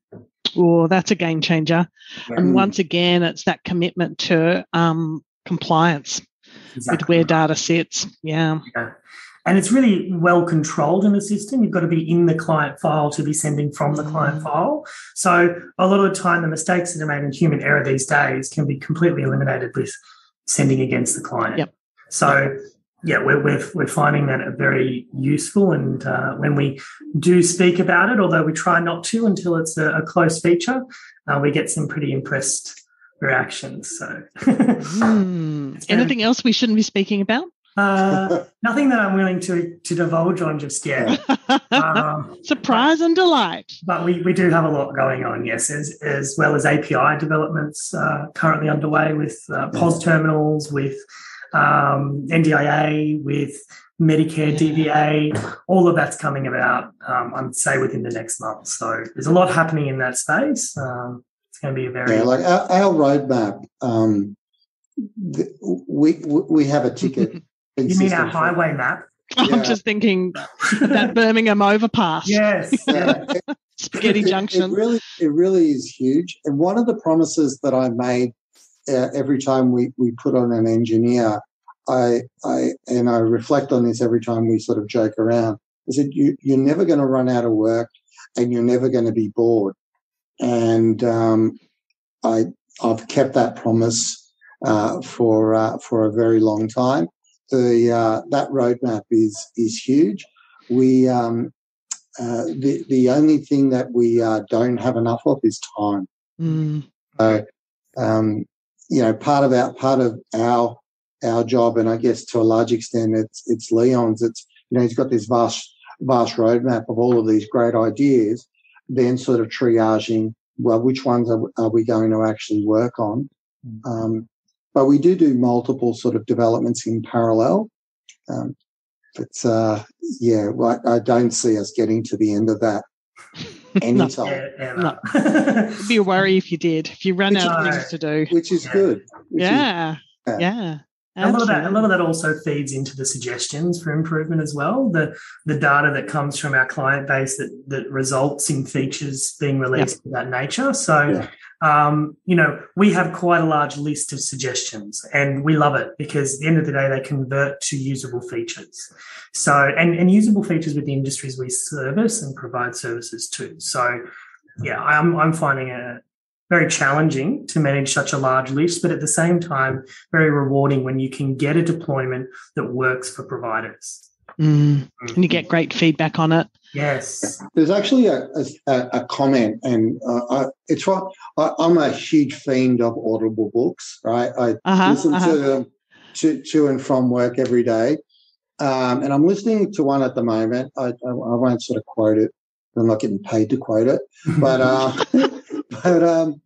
Oh, that's a game changer! And once again, it's that commitment to um, compliance exactly. with where data sits. Yeah. yeah. And it's really well controlled in the system. You've got to be in the client file to be sending from the client mm. file. So a lot of the time, the mistakes that are made in human error these days can be completely eliminated with sending against the client. Yep. So yeah, we're, we're, we're finding that a very useful. And uh, when we do speak about it, although we try not to until it's a, a close feature, uh, we get some pretty impressed reactions. So, *laughs* mm. anything else we shouldn't be speaking about? Uh, nothing that I'm willing to to divulge on just yet. Um, *laughs* Surprise but, and delight. But we, we do have a lot going on, yes, as, as well as API developments uh, currently underway with uh, POS terminals, with um, NDIA, with Medicare DVA. All of that's coming about, um, I'd say, within the next month. So there's a lot happening in that space. Um, it's going to be a very yeah, like our, our roadmap. Um, we we have a ticket *laughs* You mean our highway map? I'm just thinking *laughs* that Birmingham overpass. Yes. *laughs* Yeah. Spaghetti it, Junction. It, really, it really is huge. And one of the promises that I made uh, every time we, we put on an engineer, I, I and I reflect on this every time we sort of joke around. I said, you, you're never going to run out of work and you're never going to be bored. And um, I, I've kept that promise uh, for uh, for a very long time the uh, that roadmap is is huge. We um, uh, the the only thing that we uh, don't have enough of is time. Mm. So um, you know, part of our part of our our job, and I guess to a large extent, it's it's Leon's. It's you know, he's got this vast vast roadmap of all of these great ideas. Then sort of triaging. Well, which ones are, are we going to actually work on? Mm. Um, but we do do multiple sort of developments in parallel. Um, but uh, yeah, well, I, I, don't see us getting to the end of that *laughs* anytime. no. It'd be a worry if you did, if you run which out of things to do. Which is yeah. good. Which yeah. Is, yeah. yeah. A lot of that, a lot of that also feeds into the suggestions for improvement as well. The the data that comes from our client base that that results in features being released yep. of that nature. So yeah um, you know, we have quite a large list of suggestions and we love it because at the end of the day, they convert to usable features. So, and, and usable features with the industries we service and provide services to. So, yeah, I'm, I'm finding it very challenging to manage such a large list, but at the same time, very rewarding when you can get a deployment that works for providers. Mm. And you get great feedback on it. Yes. There's actually a, a, a comment, and uh, I, it's right. I, am a huge fiend of Audible books, right? I uh-huh, listen uh-huh. to them to, to and from work every day. Um, and I'm listening to one at the moment. I, I, I, won't sort of quote it. I'm not getting paid to quote it, but uh, *laughs* but um,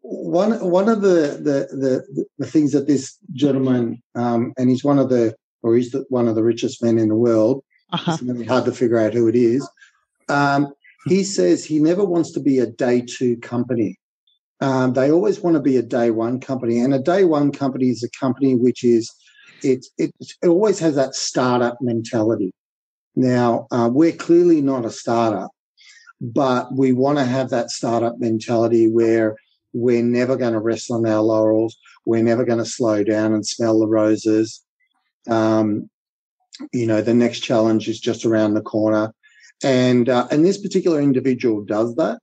one one of the, the the the things that this gentleman um, and he's one of the or he's the, one of the richest men in the world. Uh-huh. It's really hard to figure out who it is. Um, he says he never wants to be a day two company. Um, they always want to be a day one company, and a day one company is a company which is it it, it always has that startup mentality. Now uh, we're clearly not a startup, but we want to have that startup mentality where we're never going to rest on our laurels. We're never going to slow down and smell the roses. Um, you know, the next challenge is just around the corner. And, uh, and this particular individual does that.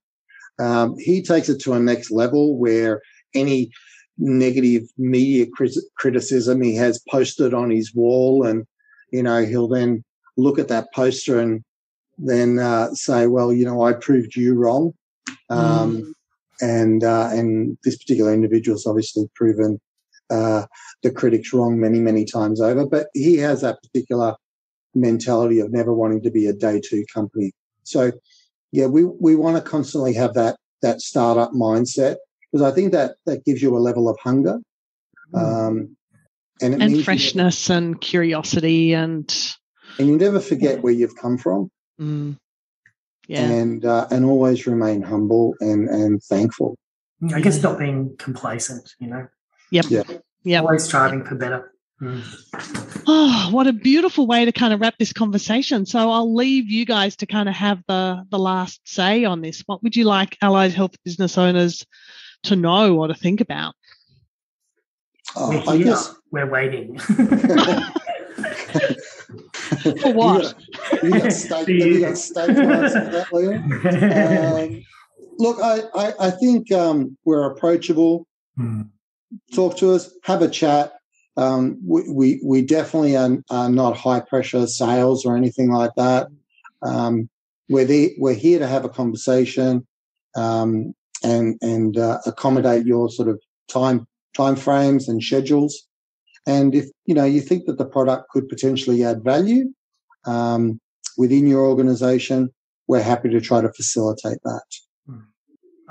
Um, he takes it to a next level where any, negative media criticism he has posted on his wall, and you know he'll then look at that poster and then uh, say, "Well, you know, I proved you wrong," um, mm. and uh, and this particular individual's obviously proven uh, the critics wrong many many times over. But he has that particular mentality of never wanting to be a day two company. So, yeah, we we want to constantly have that that startup mindset because I think that that gives you a level of hunger. Mm. Um, and, and freshness you, and curiosity and and you never forget where you've come from mm. yeah and uh, and always remain humble and and thankful i guess not being complacent you know yep yeah yeah always striving for better mm. Oh, what a beautiful way to kind of wrap this conversation. So I'll leave you guys to kind of have the the last say on this. What would you like allied health business owners to know or to think about? Oh, I guess we're waiting. *laughs* For what? you got, steak, you got steak for that, Leo. *laughs* Um, look, I, I, I think um, we're approachable. Hmm. Talk to us, have a chat. Um, we, we, we definitely are, are, not high pressure sales or anything like that. Um, we're, the, we're here to have a conversation um, and and uh, accommodate your sort of time time frames and schedules. And if you know you think that the product could potentially add value um, within your organization, we're happy to try to facilitate that.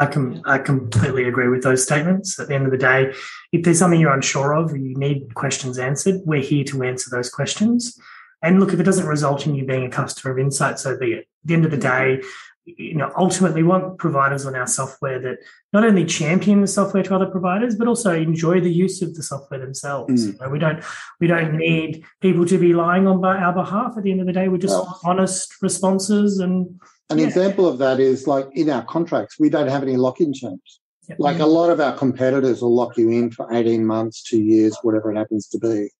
I can I completely agree with those statements. At the end of the day, if there's something you're unsure of or you need questions answered, we're here to answer those questions. And look, if it doesn't result in you being a customer of Insight, so be it. At the end of the day, you know, ultimately want providers on our software that not only champion the software to other providers, but also enjoy the use of the software themselves. Mm. You know, we don't we don't need people to be lying on our behalf. At the end of the day, we're just honest responses. And an yeah. example of that is like in our contracts, we don't have any lock-in terms. Yep. Like a lot of our competitors will lock you in for 18 months, two years, whatever it happens to be.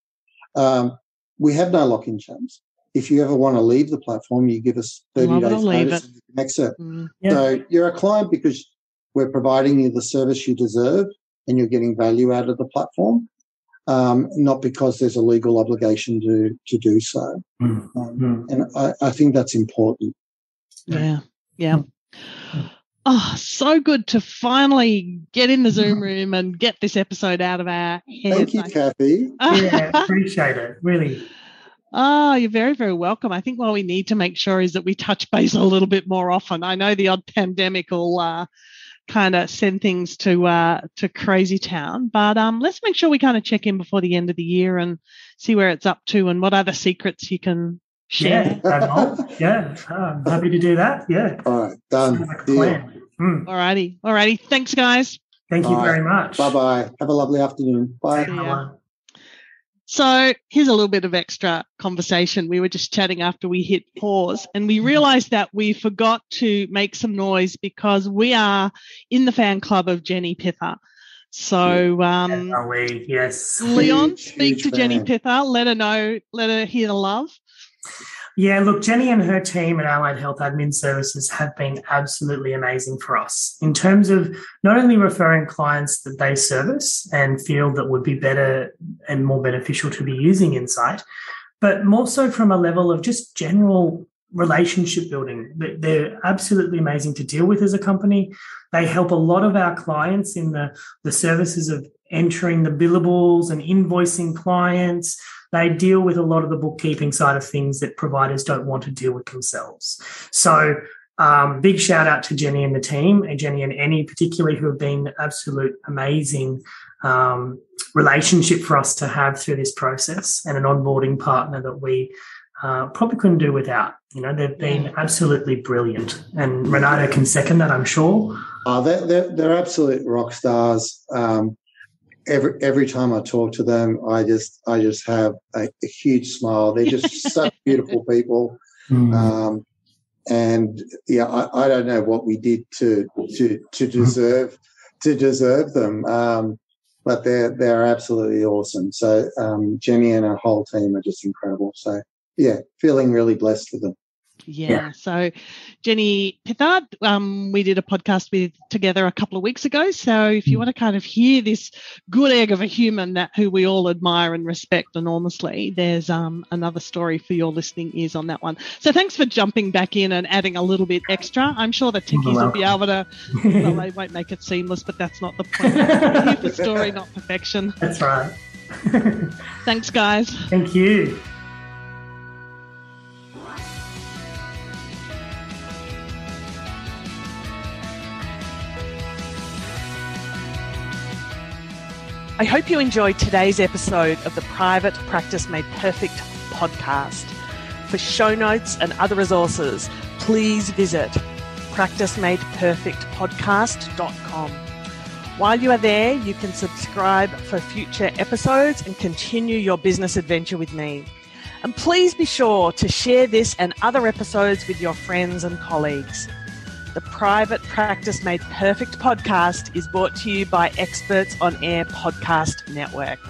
Um, we have no lock-in terms if you ever want to leave the platform, you give us 30 days notice and you can exit. Mm, yeah. So you're a client because we're providing you the service you deserve and you're getting value out of the platform, um, not because there's a legal obligation to, to do so. Mm, um, mm. And I, I, think that's important. Yeah. Yeah. Oh, so good to finally get in the Zoom room and get this episode out of our heads. Thank you, Kathy. *laughs* yeah, appreciate it. Really. Oh, you're very, very welcome. I think what we need to make sure is that we touch base a little bit more often. I know the odd pandemic will uh, kind of send things to uh, to crazy town, but um, let's make sure we kind of check in before the end of the year and see where it's up to and what other secrets you can share. Yeah, yeah, I'm happy to do that. Yeah. All right, done. plan. Mm. All righty, all righty. Thanks, guys. Thank you very much. Bye bye. Have a lovely afternoon. Bye. So here's a little bit of extra conversation. We were just chatting after we hit pause and we realized that we forgot to make some noise because we are in the fan club of Jenny Pither. So, um, are we? Yes. Leon, speak to fan. Jenny Pither. Let her know, let her hear the love. Yeah, look, Jenny and her team at Allied Health Admin Services have been absolutely amazing for us in terms of not only referring clients that they service and feel that would be better and more beneficial to be using Insight, but more so from a level of just general relationship building. They're absolutely amazing to deal with as a company. They help a lot of our clients in the, the services of entering the billables and invoicing clients they deal with a lot of the bookkeeping side of things that providers don't want to deal with themselves. So, um, big shout out to Jenny and the team, and Jenny and Annie particularly, who have been absolute amazing um, relationship for us to have through this process, and an onboarding partner that we uh, probably couldn't do without. You know, they've been absolutely brilliant, and Renato can second that, I'm sure. Uh, they're, they're, they're absolute rock stars. Um, every every time I talk to them, I just I just have a, a huge smile. They're just *laughs* such beautiful people, mm. um, and yeah, I, I, don't know what we did to to to deserve to deserve them, um, but they're they're absolutely awesome. So um, Jenny and her whole team are just incredible. So yeah, feeling really blessed for them. Yeah. yeah. So, Jenny Pithard, um, we did a podcast with together a couple of weeks ago. So, if you mm. want to kind of hear this good egg of a human that who we all admire and respect enormously, there's um, another story for your listening ears on that one. So, thanks for jumping back in and adding a little bit extra. I'm sure the techies will be able to. Well, they won't make it seamless, but that's not the *laughs* point. Here for story, not perfection. That's right. *laughs* thanks, guys. Thank you. I hope you enjoyed today's episode of the Private Practice Made Perfect podcast. For show notes and other resources, please visit practicemadeperfectpodcast.com. While you are there, you can subscribe for future episodes and continue your business adventure with me. And please be sure to share this and other episodes with your friends and colleagues. The Private Practice Made Perfect podcast is brought to you by Experts on Air Podcast Network.